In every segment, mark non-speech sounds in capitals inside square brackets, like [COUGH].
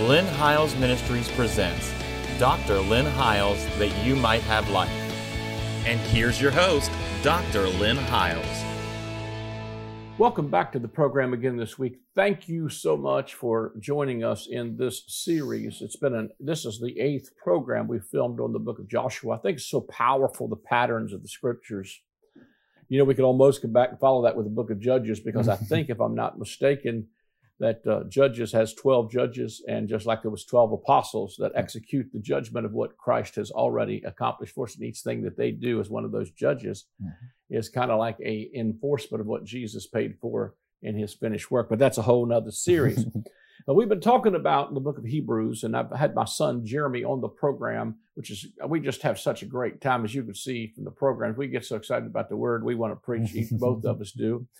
Lynn Hiles Ministries presents Dr. Lynn Hiles That You Might Have Life. And here's your host, Dr. Lynn Hiles. Welcome back to the program again this week. Thank you so much for joining us in this series. It's been an this is the eighth program we filmed on the book of Joshua. I think it's so powerful the patterns of the scriptures. You know, we could almost come back and follow that with the book of Judges because I [LAUGHS] think, if I'm not mistaken, that uh, Judges has 12 judges, and just like there was 12 apostles that execute the judgment of what Christ has already accomplished for us, and each thing that they do as one of those judges mm-hmm. is kind of like a enforcement of what Jesus paid for in his finished work. But that's a whole nother series. [LAUGHS] Now, we've been talking about the book of Hebrews, and I've had my son Jeremy on the program, which is, we just have such a great time. As you can see from the program, we get so excited about the word. We want to preach, both of us do. [LAUGHS]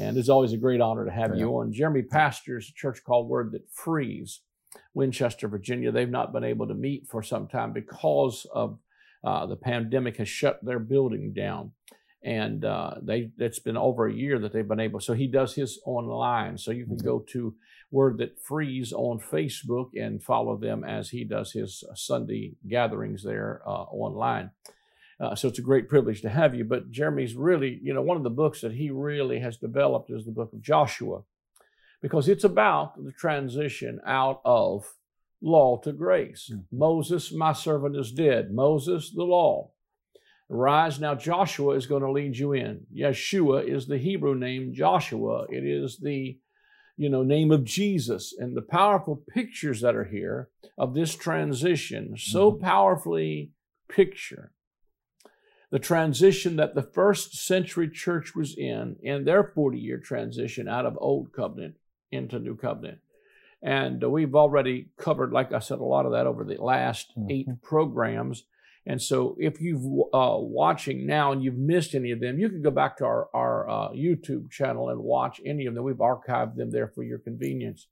And it's always a great honor to have yeah. you on. Jeremy pastors a church called Word That Frees, Winchester, Virginia. They've not been able to meet for some time because of uh, the pandemic has shut their building down and uh, they it's been over a year that they've been able. So he does his online. So you can go to Word That Frees on Facebook and follow them as he does his Sunday gatherings there uh, online. Uh, so it's a great privilege to have you. But Jeremy's really, you know, one of the books that he really has developed is the book of Joshua, because it's about the transition out of law to grace. Mm-hmm. Moses, my servant, is dead. Moses, the law. Rise now, Joshua is going to lead you in. Yeshua is the Hebrew name, Joshua. It is the you know, name of Jesus and the powerful pictures that are here of this transition so mm-hmm. powerfully picture the transition that the first century church was in in their 40 year transition out of old covenant into new covenant. And we've already covered, like I said, a lot of that over the last mm-hmm. eight programs. And so, if you've uh, watching now and you've missed any of them, you can go back to our, our uh, YouTube channel and watch any of them. We've archived them there for your convenience.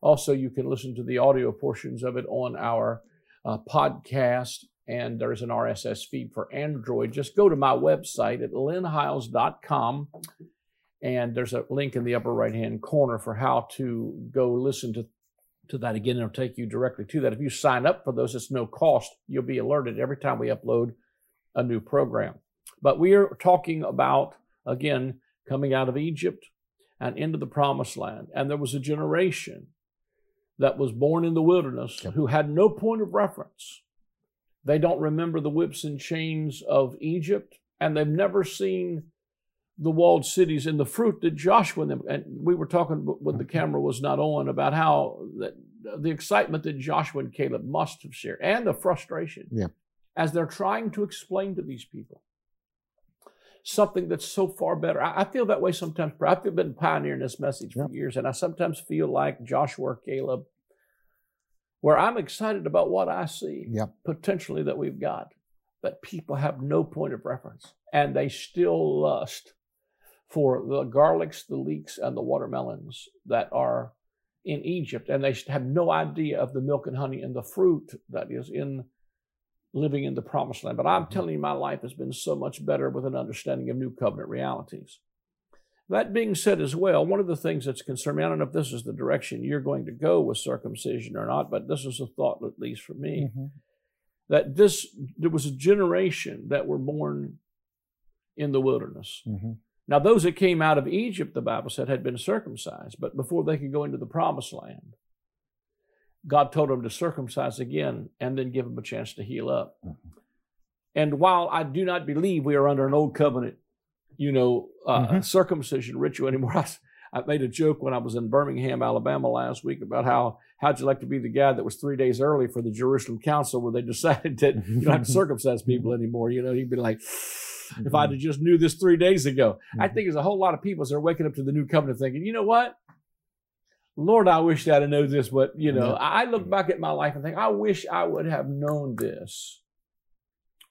Also, you can listen to the audio portions of it on our uh, podcast, and there's an RSS feed for Android. Just go to my website at lynnhiles.com, and there's a link in the upper right hand corner for how to go listen to to that again. It'll take you directly to that. If you sign up for those, it's no cost. You'll be alerted every time we upload a new program. But we are talking about, again, coming out of Egypt and into the promised land. And there was a generation that was born in the wilderness yep. who had no point of reference. They don't remember the whips and chains of Egypt, and they've never seen the walled cities and the fruit that Joshua and them, and we were talking when the mm-hmm. camera was not on about how that the excitement that Joshua and Caleb must have shared and the frustration yeah. as they're trying to explain to these people something that's so far better. I, I feel that way sometimes. I've been pioneering this message for yeah. years, and I sometimes feel like Joshua or Caleb, where I'm excited about what I see yeah. potentially that we've got, but people have no point of reference and they still lust for the garlics, the leeks, and the watermelons that are in Egypt, and they have no idea of the milk and honey and the fruit that is in living in the promised land. But I'm mm-hmm. telling you, my life has been so much better with an understanding of new covenant realities. That being said, as well, one of the things that's concerned me, I don't know if this is the direction you're going to go with circumcision or not, but this is a thought, at least for me, mm-hmm. that this there was a generation that were born in the wilderness. Mm-hmm. Now, those that came out of Egypt, the Bible said, had been circumcised, but before they could go into the promised land, God told them to circumcise again and then give them a chance to heal up. Mm-hmm. And while I do not believe we are under an old covenant, you know, uh, mm-hmm. circumcision ritual anymore, [LAUGHS] I, I made a joke when I was in Birmingham, Alabama last week about how how'd you like to be the guy that was three days early for the Jerusalem Council where they [LAUGHS] decided that you don't have to [LAUGHS] circumcise people anymore. You know, he'd be like. If I'd have just knew this three days ago. Mm-hmm. I think there's a whole lot of people that are waking up to the new covenant thinking, you know what? Lord, I wish that I known this, but you know, mm-hmm. I look back at my life and think, I wish I would have known this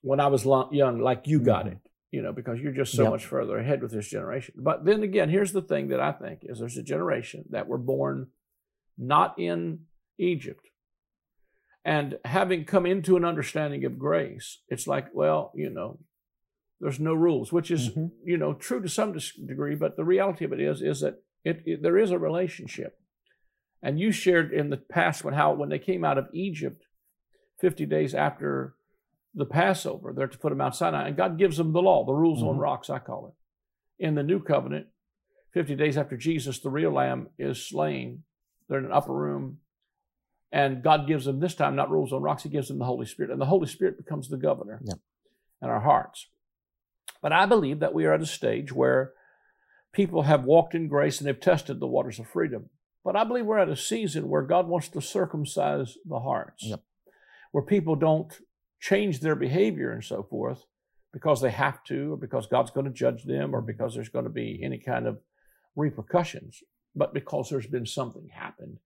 when I was young, like you got mm-hmm. it, you know, because you're just so yep. much further ahead with this generation. But then again, here's the thing that I think is there's a generation that were born not in Egypt. And having come into an understanding of grace, it's like, well, you know, there's no rules, which is mm-hmm. you know true to some degree. But the reality of it is is that it, it, there is a relationship, And you shared in the past when how when they came out of Egypt, 50 days after the Passover, they're to put them Mount Sinai, and God gives them the law, the rules mm-hmm. on rocks, I call it. In the new covenant, 50 days after Jesus, the real lamb is slain. They're in an upper room. And God gives them this time not rules on rocks, He gives them the Holy Spirit. And the Holy Spirit becomes the governor yep. in our hearts. But I believe that we are at a stage where people have walked in grace and they've tested the waters of freedom. But I believe we're at a season where God wants to circumcise the hearts, yep. where people don't change their behavior and so forth because they have to, or because God's going to judge them, or because there's going to be any kind of repercussions, but because there's been something happened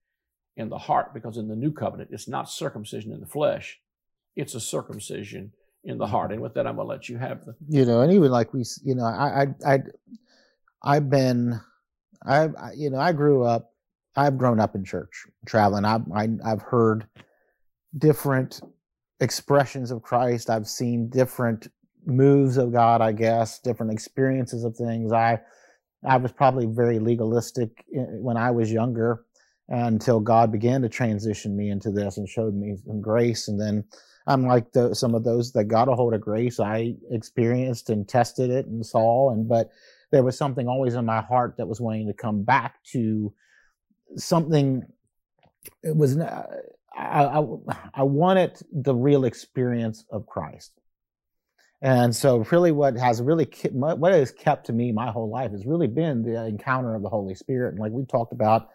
in the heart. Because in the new covenant, it's not circumcision in the flesh, it's a circumcision in the heart. And with that, I'm going to let you have the. You know, and even like we, you know, I, I, I I've been, I, you know, I grew up I've grown up in church, traveling. I've I, i have heard different expressions of Christ. I've seen different moves of God. I guess different experiences of things. I I was probably very legalistic eh, when I was younger, until God began to transition me into this and showed me some grace. And then I'm like the, some of those that got a hold of grace. I experienced and tested it and saw, and but there was something always in my heart that was wanting to come back to something it was I, I, I wanted the real experience of Christ. And so really what has really kept, what has kept to me my whole life has really been the encounter of the Holy Spirit. And like we talked about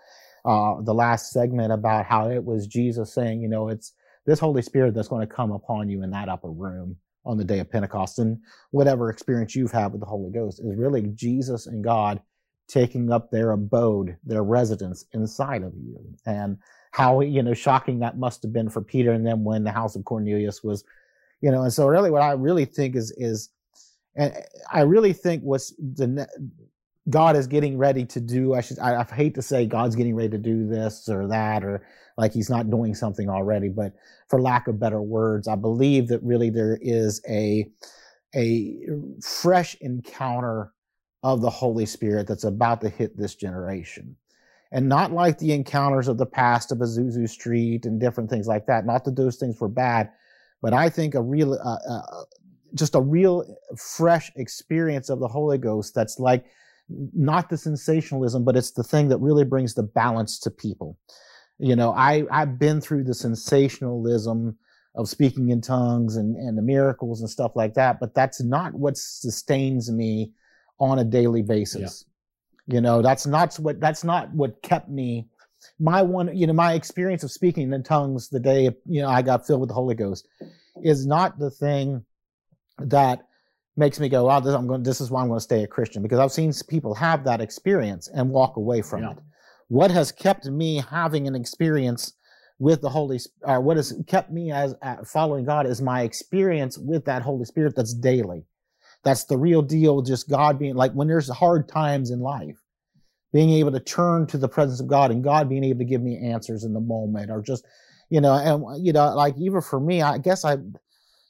uh, the last segment about how it was Jesus saying, you know, it's this Holy Spirit that's going to come upon you in that upper room on the day of Pentecost. And whatever experience you've had with the Holy Ghost is really Jesus and God taking up their abode, their residence inside of you. And how, you know, shocking that must have been for Peter and them when the house of Cornelius was, you know, and so really what I really think is, is, and I really think what's the, God is getting ready to do, I should, I, I hate to say God's getting ready to do this or that, or like he's not doing something already, but for lack of better words, I believe that really there is a, a fresh encounter of the Holy Spirit that's about to hit this generation. And not like the encounters of the past of Azusa Street and different things like that. Not that those things were bad, but I think a real, uh, uh, just a real fresh experience of the Holy Ghost that's like not the sensationalism, but it's the thing that really brings the balance to people. You know, I, I've been through the sensationalism of speaking in tongues and, and the miracles and stuff like that, but that's not what sustains me on a daily basis. Yeah. You know, that's not what that's not what kept me. My one, you know, my experience of speaking in tongues the day you know I got filled with the Holy Ghost is not the thing that makes me go, "Oh, this, I'm going. This is why I'm going to stay a Christian." Because I've seen people have that experience and walk away from yeah. it. What has kept me having an experience with the Holy, Spirit or what has kept me as uh, following God is my experience with that Holy Spirit that's daily. That's the real deal. Just God being like when there's hard times in life, being able to turn to the presence of God and God being able to give me answers in the moment or just, you know, and, you know, like even for me, I guess I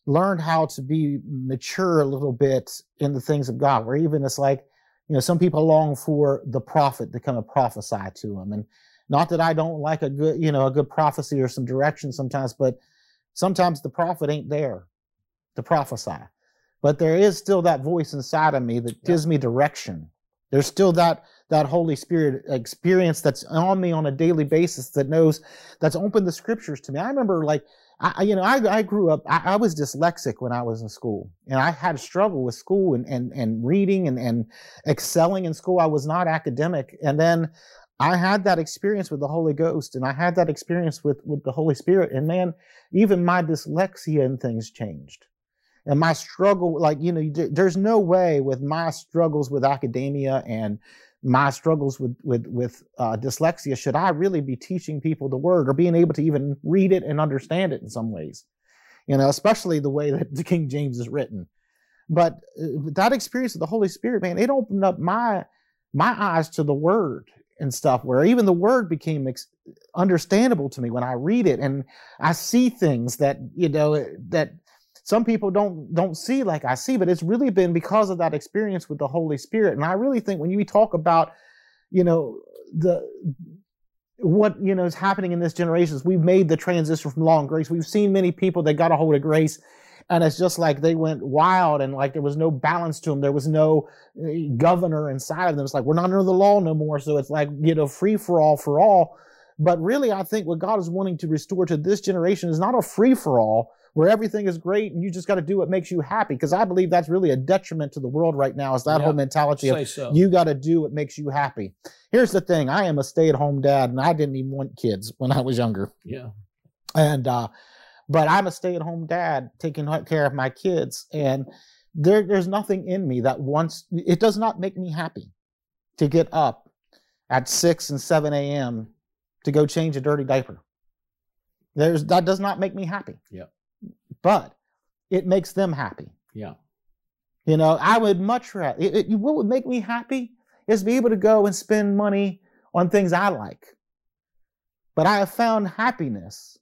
learned how to be mature a little bit in the things of God, where even it's like, you know, some people long for the prophet to come and prophesy to them. And not that I don't like a good, you know, a good prophecy or some direction sometimes, but sometimes the prophet ain't there to prophesy but there is still that voice inside of me that yeah. gives me direction. There's still that that Holy Spirit experience that's on me on a daily basis that knows that's opened the scriptures to me. I remember like I, you know, I, I grew up, I, I, was dyslexic when I was in school and I had a struggle with school and, and, and reading and, and excelling in school. I was not academic. And then I had that experience with the Holy Ghost and I had that experience with, with the Holy Spirit. And man, even my dyslexia and things changed and my struggle, like, you know, there's no way with my struggles with academia and my struggles with, with, with uh, dyslexia should I really be teaching people the word or being able to even read it and understand it in some ways, you know, especially the way that [LAUGHS] the King James is written. But uh, that experience of the Holy Spirit, man, it opened up my, my eyes to the word and stuff where even the word became ex- understandable to me when I read it and I see things that, you know, that some people don't don't see like I see, but it's really been because of that experience with the Holy Spirit. And I really think when you talk about, you know, the what you know is happening in this generation is we've made the transition from law and grace. We've seen many people that got a hold of grace, and it's just like they went wild and like there was no balance to them. There was no eh, governor inside of them. It's like we're not under the law no more, so it's like you know free for all for all. But really, I think what God is wanting to restore to this generation is not a free for all where everything is great and you just got to do what makes you happy. Because I believe that's really a detriment to the world right now. Is that whole mentality of so. you got to do what makes you happy. Here's the thing: I am a stay-at-home dad, and I didn't even want kids when I was younger. Yeah. And uh, but I'm a stay-at-home dad, taking care of my kids, and there, there's nothing in me that wants. It does not make me happy to get up at six and seven a.m. to go change a dirty diaper. There's that does not make me happy. Yeah but it makes them happy. Yeah. You know, I would much rather, it, it, what would make me happy is be able to go and spend money on things I like. But I have found happiness.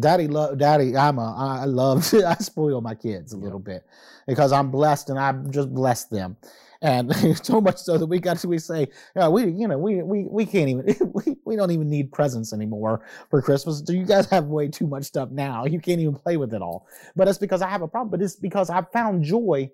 Daddy, love, daddy, I'm a, I love, [LAUGHS] I spoil my kids a little bit because I'm blessed and I just bless them and [LAUGHS] so much so that we got to we say, yeah, we you know we we we can't even [LAUGHS] we, we don't even need presents anymore for Christmas. Do you guys have way too much stuff now? You can't even play with it all. But it's because I have a problem. But it's because I found joy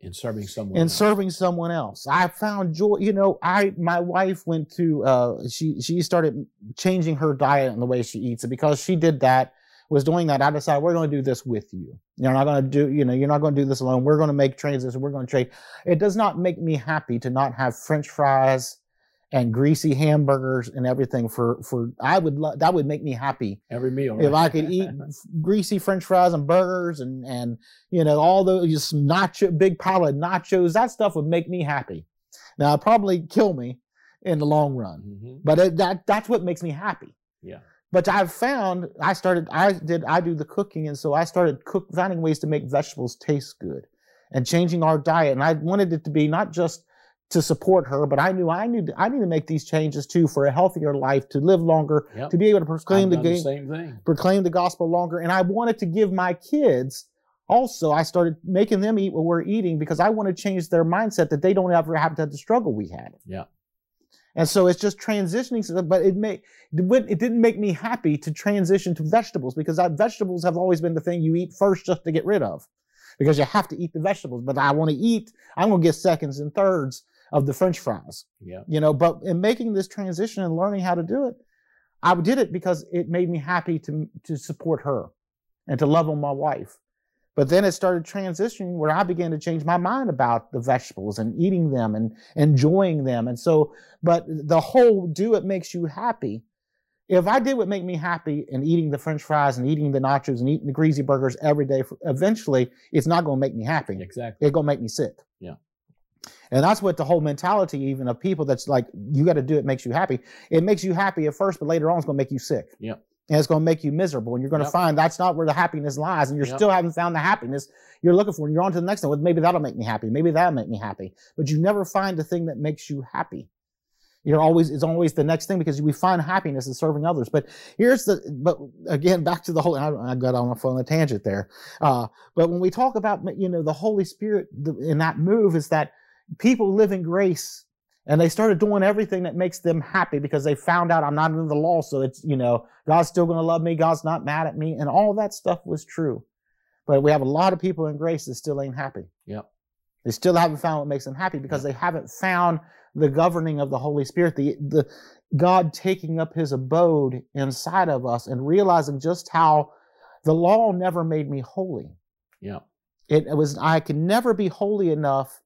in serving someone in else. serving someone else. I found joy. You know, I my wife went to uh she she started changing her diet and the way she eats it because she did that was doing that, I decided we're going to do this with you. You're not going to do, you know, you're not going to do this alone. We're going to make transition. We're going to trade. It does not make me happy to not have French fries and greasy hamburgers and everything for for I would love that would make me happy every meal right? if I could eat [LAUGHS] greasy French fries and burgers and and you know all those nacho big pile of nachos that stuff would make me happy. Now it'd probably kill me in the long run, mm-hmm. but it, that that's what makes me happy. Yeah. But I've found I started I did I do the cooking and so I started cook finding ways to make vegetables taste good and changing our diet and I wanted it to be not just to support her, but I knew I knew I need to make these changes too for a healthier life, to live longer, yep. to be able to proclaim the, the same thing. proclaim the gospel longer. And I wanted to give my kids also. I started making them eat what we're eating because I want to change their mindset that they don't ever have to have the struggle we had. Yeah. And so it's just transitioning, but it may, it didn't make me happy to transition to vegetables because vegetables have always been the thing you eat first just to get rid of because you have to eat the vegetables. But I want to eat, I'm going to get seconds and thirds of the french fries. Yeah. You know, but in making this transition and learning how to do it, I did it because it made me happy to, to support her and to love on my wife. But then it started transitioning where I began to change my mind about the vegetables and eating them and enjoying them. And so, but the whole do it makes you happy. If I did what make me happy and eating the french fries and eating the nachos and eating the greasy burgers every day, eventually it's not going to make me happy. Exactly. It's going to make me sick. Yeah. And that's what the whole mentality, even of people that's like, you got to do it makes you happy. It makes you happy at first, but later on it's going to make you sick. Yep and it's going to make you miserable. And you're going yep. to find that's not where the happiness lies. And you're yep. still haven't found the happiness you're looking for. And you're on to the next one. Well, maybe that'll make me happy. Maybe that'll make me happy. But you never find the thing that makes you happy. You're always, it's always the next thing because we find happiness in serving others. But here's the, but again, back to the whole, I, I got on a, on a tangent there. Uh, but when we talk about, you know, the Holy Spirit the, in that move is that people live in grace and they started doing everything that makes them happy because they found out I'm not under the law. So it's, you know, God's still going to love me. God's not mad at me. And all that stuff was true. But we have a lot of people in grace that still ain't happy. Yep. They still haven't found what makes them happy because yep. they haven't found the governing of the Holy Spirit, the, the God taking up his abode inside of us and realizing just how the law never made me holy. Yeah. It, it was, I could never be holy enough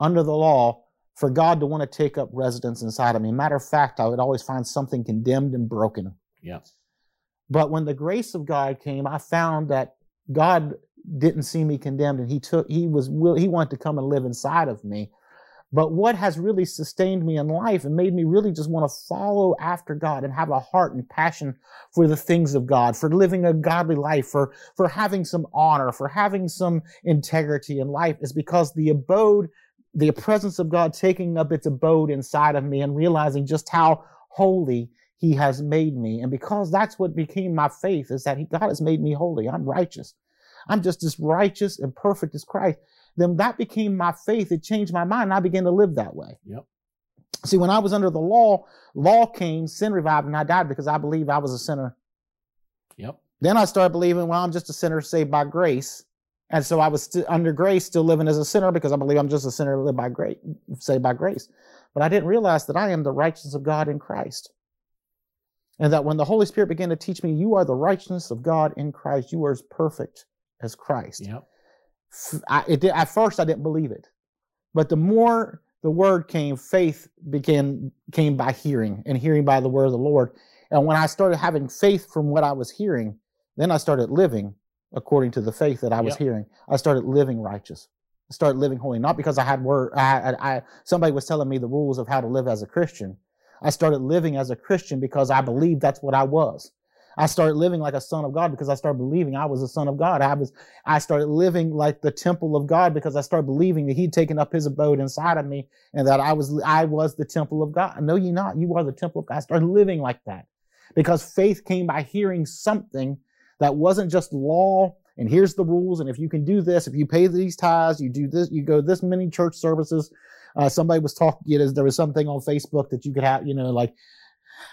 under the law for God to want to take up residence inside of me. Matter of fact, I would always find something condemned and broken. Yeah. But when the grace of God came, I found that God didn't see me condemned and he took, he was, will, he wanted to come and live inside of me. But what has really sustained me in life and made me really just want to follow after God and have a heart and passion for the things of God, for living a godly life, for, for having some honor, for having some integrity in life is because the abode the presence of God taking up its abode inside of me and realizing just how holy he has made me. And because that's what became my faith is that he, God has made me holy. I'm righteous. I'm just as righteous and perfect as Christ. Then that became my faith. It changed my mind. And I began to live that way. Yep. See, when I was under the law, law came, sin revived, and I died because I believed I was a sinner. Yep. Then I started believing, well, I'm just a sinner saved by grace. And so I was st- under grace, still living as a sinner because I believe I'm just a sinner lived by grace, saved by grace. But I didn't realize that I am the righteousness of God in Christ. And that when the Holy Spirit began to teach me, you are the righteousness of God in Christ, you are as perfect as Christ. Yep. I, it did, at first, I didn't believe it. But the more the word came, faith began came by hearing, and hearing by the word of the Lord. And when I started having faith from what I was hearing, then I started living according to the faith that I was Yep. hearing. I started living righteous. I started living holy, not because I had word. I, I, I somebody was telling me the rules of how to live as a Christian. I started living as a Christian because I believed that's what I was. I started living like a son of God because I started believing I was a son of God. I was, I started living like the temple of God because I started believing that He'd taken up His abode inside of me and that I was, I was the temple of God. No, you're not. You are the temple of God. I started living like that because faith came by hearing something that wasn't just law and here's the rules and if you can do this if you pay these tithes you do this you go this many church services. Uh, somebody was talking you know, there was something on facebook that you could have you know like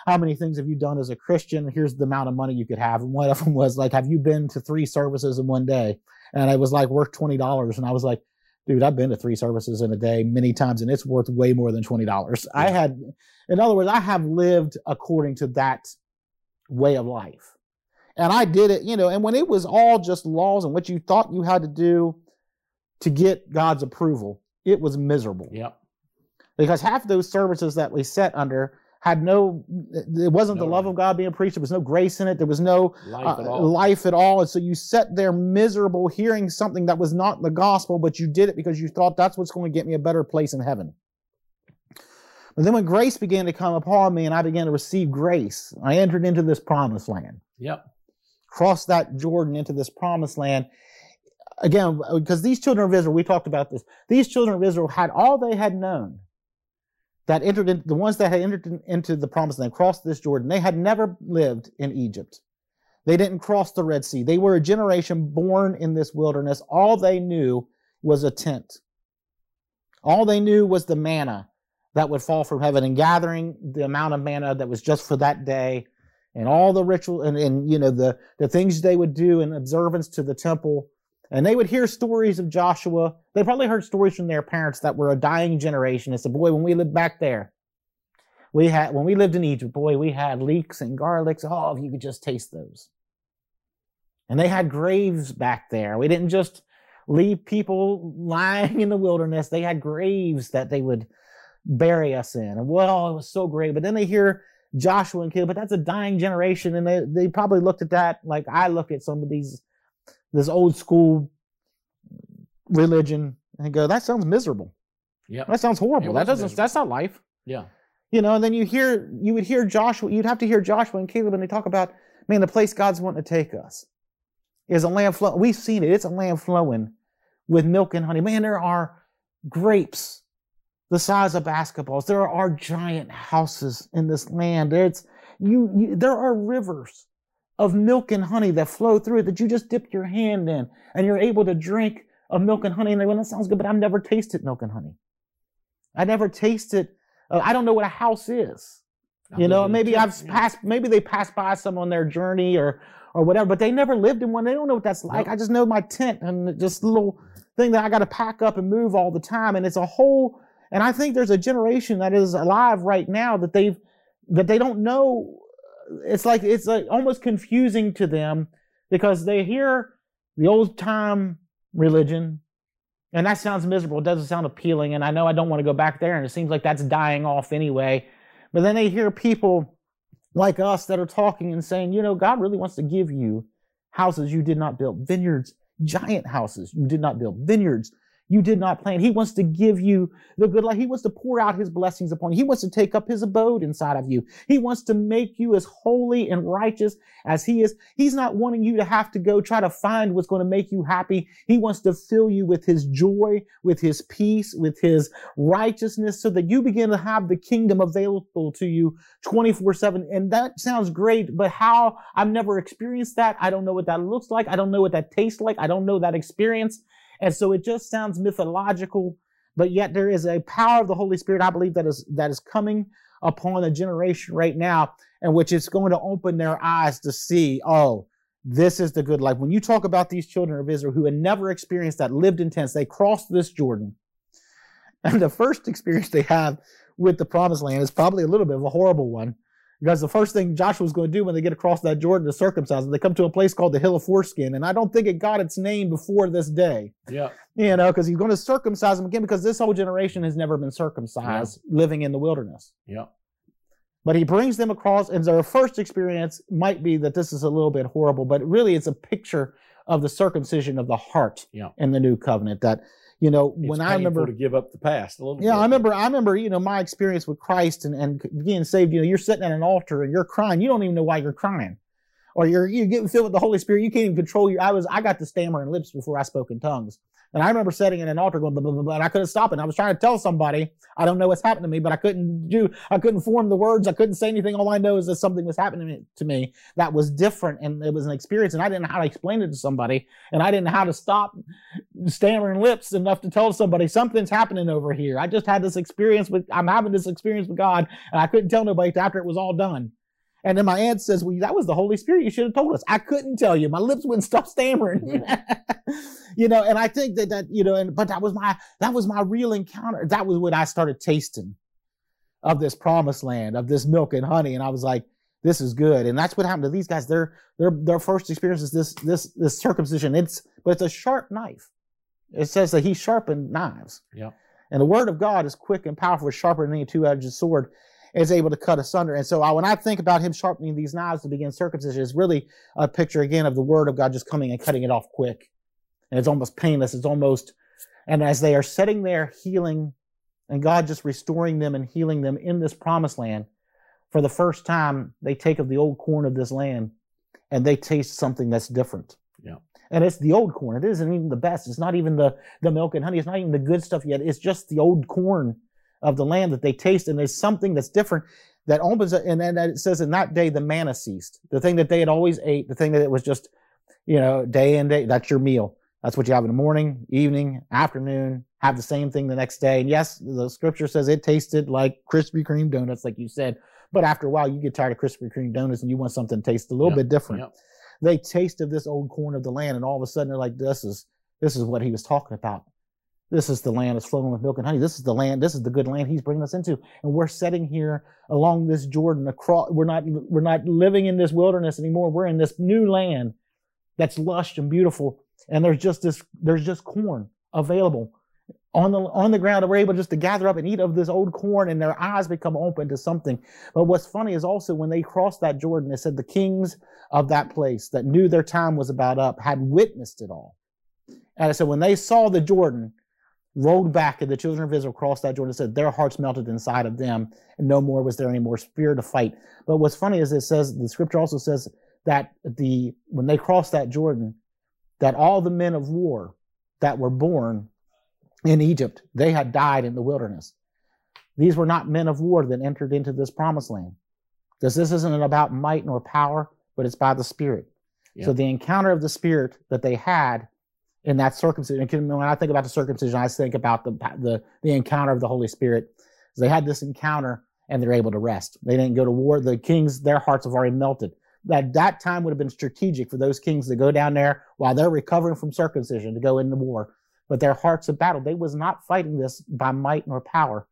how many things have you done as a christian? Here's the amount of money you could have. And one of them was like have you been to three services in one day? And it was like worth $20 and i was like dude i've been to three services in a day many times and it's worth way more than $20 i had in other words i have lived according to that way of life and I did it, you know, and when it was all just laws and what you thought you had to do to get God's approval, it was miserable. Yep. Because half those services that we sat under had no, it wasn't the No. love of God being preached. There was no grace in it. There was no Life uh, at life at all. And so you sat there miserable hearing something that was not the gospel, but you did it because you thought that's what's going to get me a better place in heaven. But then when grace began to come upon me and I began to receive grace, I entered into this promised land Yep. Cross that Jordan into this promised land. Again, because these children of Israel, we talked about this, these children of Israel had all they had known that entered in, the ones that had entered in- into the promised land, crossed this Jordan. They had never lived in Egypt. They didn't cross the Red Sea. They were a generation born in this wilderness. All they knew was a tent. All they knew was the manna that would fall from heaven and gathering the amount of manna that was just for that day and all the ritual and, and you know the the things they would do in observance to the temple. And they would hear stories of joshua. They probably heard stories from their parents that were a dying generation. And said boy when we lived back there we had when we lived in egypt boy we had leeks and garlics. Oh if you could just taste those. And they had graves back there. We didn't just leave people lying in the wilderness. They had graves that they would bury us in. And well it was so great. But then they hear Joshua and Caleb, but that's a dying generation, and they they probably looked at that like I look at some of these this old school religion and go, that sounds miserable. Yeah, That sounds horrible. That doesn't. miserable. That's not life. Yeah. You know. And then you hear you would hear Joshua. You'd have to hear Joshua and Caleb, and they talk about man, the place God's wanting to take us is a land flow. We've seen it. It's a land flowing with milk and honey. Man, there are grapes the size of basketballs. There are giant houses in this land. There's you, you there are rivers of milk and honey that flow through it that you just dip your hand in and you're able to drink of milk and honey. And they well, that sounds good, but I've never tasted milk and honey. I never tasted. Uh, I don't know what a house is. You know, maybe I've yeah. passed. Maybe they passed by some on their journey or or whatever, but they never lived in one. They don't know what that's like. Nope. I just know my tent and just little thing that I got to pack up and move all the time, and it's a whole. And I think there's a generation that is alive right now that they've that they don't know. It's like it's like almost confusing to them because they hear the old time religion, and that sounds miserable. It doesn't sound appealing, and I know I don't want to go back there, and it seems like that's dying off anyway. But then they hear people like us that are talking and saying, you know, God really wants to give you houses you did not build, vineyards, giant houses you did not build, vineyards you did not plan. He wants to give you the good life. He wants to pour out his blessings upon you. He wants to take up his abode inside of you. He wants to make you as holy and righteous as he is. He's not wanting you to have to go try to find what's going to make you happy. He wants to fill you with his joy, with his peace, with his righteousness so that you begin to have the kingdom available to you 24 7. And that sounds great, but how? I've never experienced that. I don't know what that looks like. I don't know what that tastes like. I don't know that experience. And so it just sounds mythological. but yet there is a power of the Holy Spirit, I believe, that is that is coming upon a generation right now, and which is going to open their eyes to see, oh, this is the good life. When you talk about these children of Israel who had never experienced that, lived in tents, they crossed this Jordan. And the first [LAUGHS] experience they have with the promised land is probably a little bit of a horrible one. Because the first thing Joshua's going to do when they get across that Jordan to circumcise them, they come to a place called the Hill of Foreskin. And I don't think it got its name before this day. Yeah. You know, because he's going to circumcise them again because this whole generation has never been circumcised yeah. living in the wilderness. Yeah. But he brings them across, and their first experience might be that this is a little bit horrible, but really it's a picture of the circumcision of the heart yeah. in the new covenant. That you know, it's when I remember to give up the past a little. Yeah, bit. I remember. I remember. You know, my experience with Christ and and being saved. You know, you're sitting at an altar and you're crying. You don't even know why you're crying, or you're you're getting filled with the Holy Spirit. You can't even control your. I was. I got the stammering lips before I spoke in tongues. And I remember sitting in an altar going blah, blah, blah, blah, and I couldn't stop it. And I was trying to tell somebody, I don't know what's happened to me, but I couldn't do, I couldn't form the words. I couldn't say anything. All I know is that something was happening to me that was different and it was an experience and I didn't know how to explain it to somebody and I didn't know how to stop stammering lips enough to tell somebody something's happening over here. I just had this experience with, I'm having this experience with God and I couldn't tell nobody after it was all done. And then my aunt says, Well, that was the Holy Spirit. You should have told us. I couldn't tell you. My lips wouldn't stop stammering. Mm-hmm. [LAUGHS] you know, and I think that that, you know, and but that was my that was my real encounter. That was what I started tasting of this promised land, of this milk and honey. And I was like, this is good. And that's what happened to these guys. Their their their first experience is this this this circumcision. It's but it's a sharp knife. It says that he sharpened knives. Yeah. And the word of God is quick and powerful, sharper than any two-edged sword is able to cut asunder. And so I, when I think about him sharpening these knives to begin circumcision, it's really a picture again of the word of God just coming and cutting it off quick. And it's almost painless. It's almost, and as they are sitting there healing and God just restoring them and healing them in this promised land, for the first time, they take of the old corn of this land and they taste something that's different. Yeah. And it's the old corn. It isn't even the best. It's not even the, the milk and honey. It's not even the good stuff yet. It's just the old corn of the land that they taste, and there's something that's different that opens and then it says in that day the manna ceased. The thing that they had always ate, the thing that it was just, you know, day and day, that's your meal. That's what you have in the morning, evening, afternoon, have the same thing the next day. And yes, the scripture says it tasted like Krispy Kreme donuts, like you said. But after a while, you get tired of Krispy Kreme donuts and you want something to taste a little yep. bit different. Yep. They tasted this old corn of the land, and all of a sudden they're like, this is this is what he was talking about. This is the land that's flowing with milk and honey. This is the land. This is the good land He's bringing us into. And we're sitting here along this Jordan. Across, we're not we're not living in this wilderness anymore. We're in this new land that's lush and beautiful. And there's just this there's just corn available on the on the ground. And we're able just to gather up and eat of this old corn, and their eyes become open to something. But what's funny is also when they crossed that Jordan, it said the kings of that place that knew their time was about up had witnessed it all. And so when they saw the Jordan, rolled back, and the children of Israel crossed that Jordan and said their hearts melted inside of them, and no more was there any more fear to fight. But what's funny is it says the scripture also says that the when they crossed that Jordan, that all the men of war that were born in Egypt, they had died in the wilderness. These were not men of war that entered into this promised land. Because this isn't about might nor power, but it's by the Spirit. Yeah. So the encounter of the Spirit that they had in that circumcision. When I think about the circumcision, I think about the the, the encounter of the Holy Spirit. They had this encounter and they're able to rest. They didn't go to war. The kings, their hearts have already melted. That that time would have been strategic for those kings to go down there while they're recovering from circumcision to go into war. But their hearts have battled. They was not fighting this by might nor power.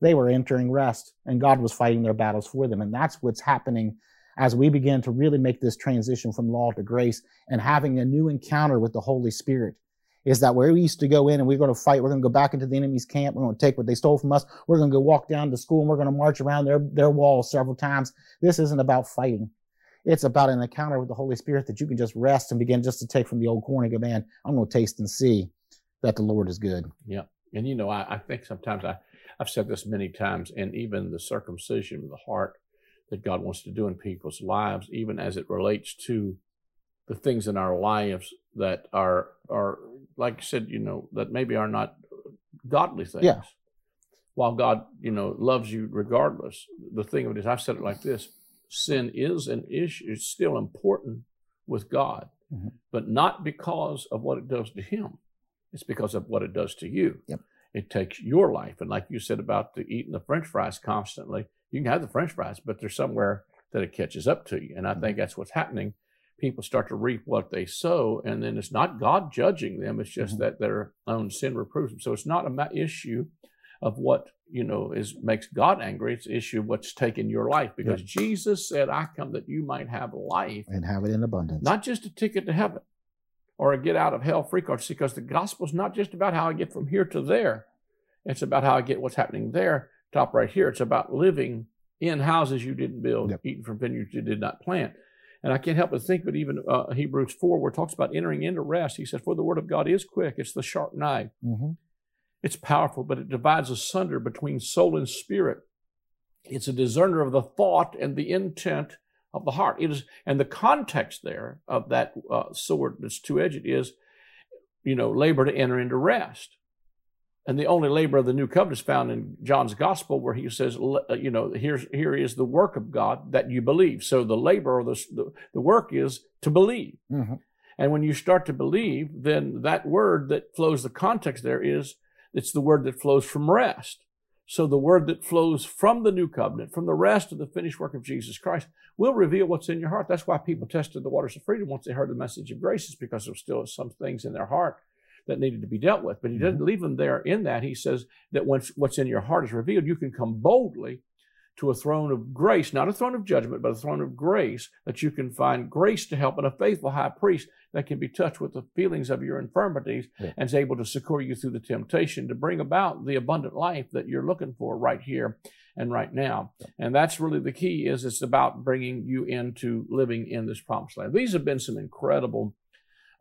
They were entering rest, and God was fighting their battles for them. And that's what's happening as we begin to really make this transition from law to grace and having a new encounter with the Holy Spirit is that where we used to go in and we're going to fight, we're going to go back into the enemy's camp, we're going to take what they stole from us, we're going to go walk down to school and we're going to march around their, their walls several times. This isn't about fighting. It's about an encounter with the Holy Spirit that you can just rest and begin just to take from the old corn and go, man, I'm going to taste and see that the Lord is good. Yeah. And you know, I, I think sometimes I, I've said this many times, and even the circumcision of the heart that God wants to do in people's lives, even as it relates to the things in our lives that are are like I said, you know, that maybe are not godly things. Yeah. While God, you know, loves you regardless, the thing of it is, I've said it like this: sin is an issue. It's still important with God, mm-hmm. but not because of what it does to Him. It's because of what it does to you. Yep. it takes your life. And like you said about the eating the French fries constantly, you can have the French fries, but there's somewhere that it catches up to you. And I think mm-hmm. that's what's happening. People start to reap what they sow, and then it's not God judging them; it's just mm-hmm. that their own sin reproves them. So it's not an issue of what you know is makes God angry. It's issue of what's taken your life because yep. Jesus said, "I come that you might have life and have it in abundance." Not just a ticket to heaven or a get out of hell free card, because the gospel is not just about how I get from here to there. It's about how I get what's happening there, top right here. It's about living in houses you didn't build, yep. eating from vineyards you did not plant. And I can't help but think, but even uh, Hebrews 4, where it talks about entering into rest, he says, For the word of God is quick, it's the sharp knife. Mm-hmm. It's powerful, but it divides asunder between soul and spirit. It's a discerner of the thought and the intent of the heart. It is, and the context there of that uh, sword that's two-edged is, you know, labor to enter into rest. And the only labor of the new covenant is found in John's gospel, where he says, uh, you know, here's here is the work of God that you believe. So the labor or the the, the work is to believe. Mm-hmm. And when you start to believe, then that word that flows the context there is it's the word that flows from rest. So the word that flows from the new covenant, from the rest of the finished work of Jesus Christ, will reveal what's in your heart. That's why people tested the waters of freedom once they heard the message of grace, is because there was still some things in their heart that needed to be dealt with. But he doesn't mm-hmm. leave them there in that. He says that once what's in your heart is revealed, you can come boldly to a throne of grace, not a throne of judgment, but a throne of grace, that you can find grace to help and a faithful high priest that can be touched with the feelings of your infirmities yeah. and is able to succor you through the temptation to bring about the abundant life that you're looking for right here and right now. Yeah. And that's really the key is it's about bringing you into living in this promised land. These have been some incredible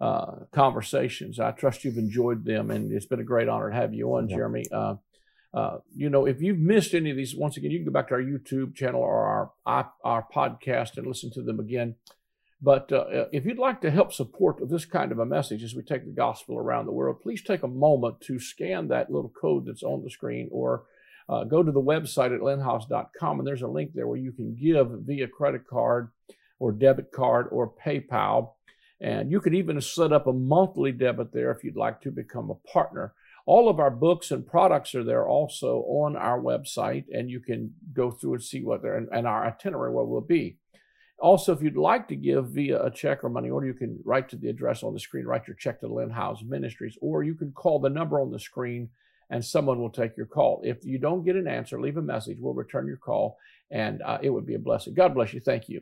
uh, conversations. I trust you've enjoyed them, and it's been a great honor to have you on, yeah. Jeremy. Uh, uh, you know, if you've missed any of these, once again, you can go back to our YouTube channel or our our podcast and listen to them again. But uh, if you'd like to help support this kind of a message as we take the gospel around the world, please take a moment to scan that little code that's on the screen or uh, go to the website at lynnhiles.com and there's a link there where you can give via credit card or debit card or PayPal. And you could even set up a monthly debit there if you'd like to become a partner. All of our books and products are there also on our website, and you can go through and see what there and, and our itinerary where we'll be. Also, if you'd like to give via a check or money order, you can write to the address on the screen, write your check to Lynn Hiles Ministries, or you can call the number on the screen and someone will take your call. If you don't get an answer, leave a message. We'll return your call, and uh, it would be a blessing. God bless you. Thank you.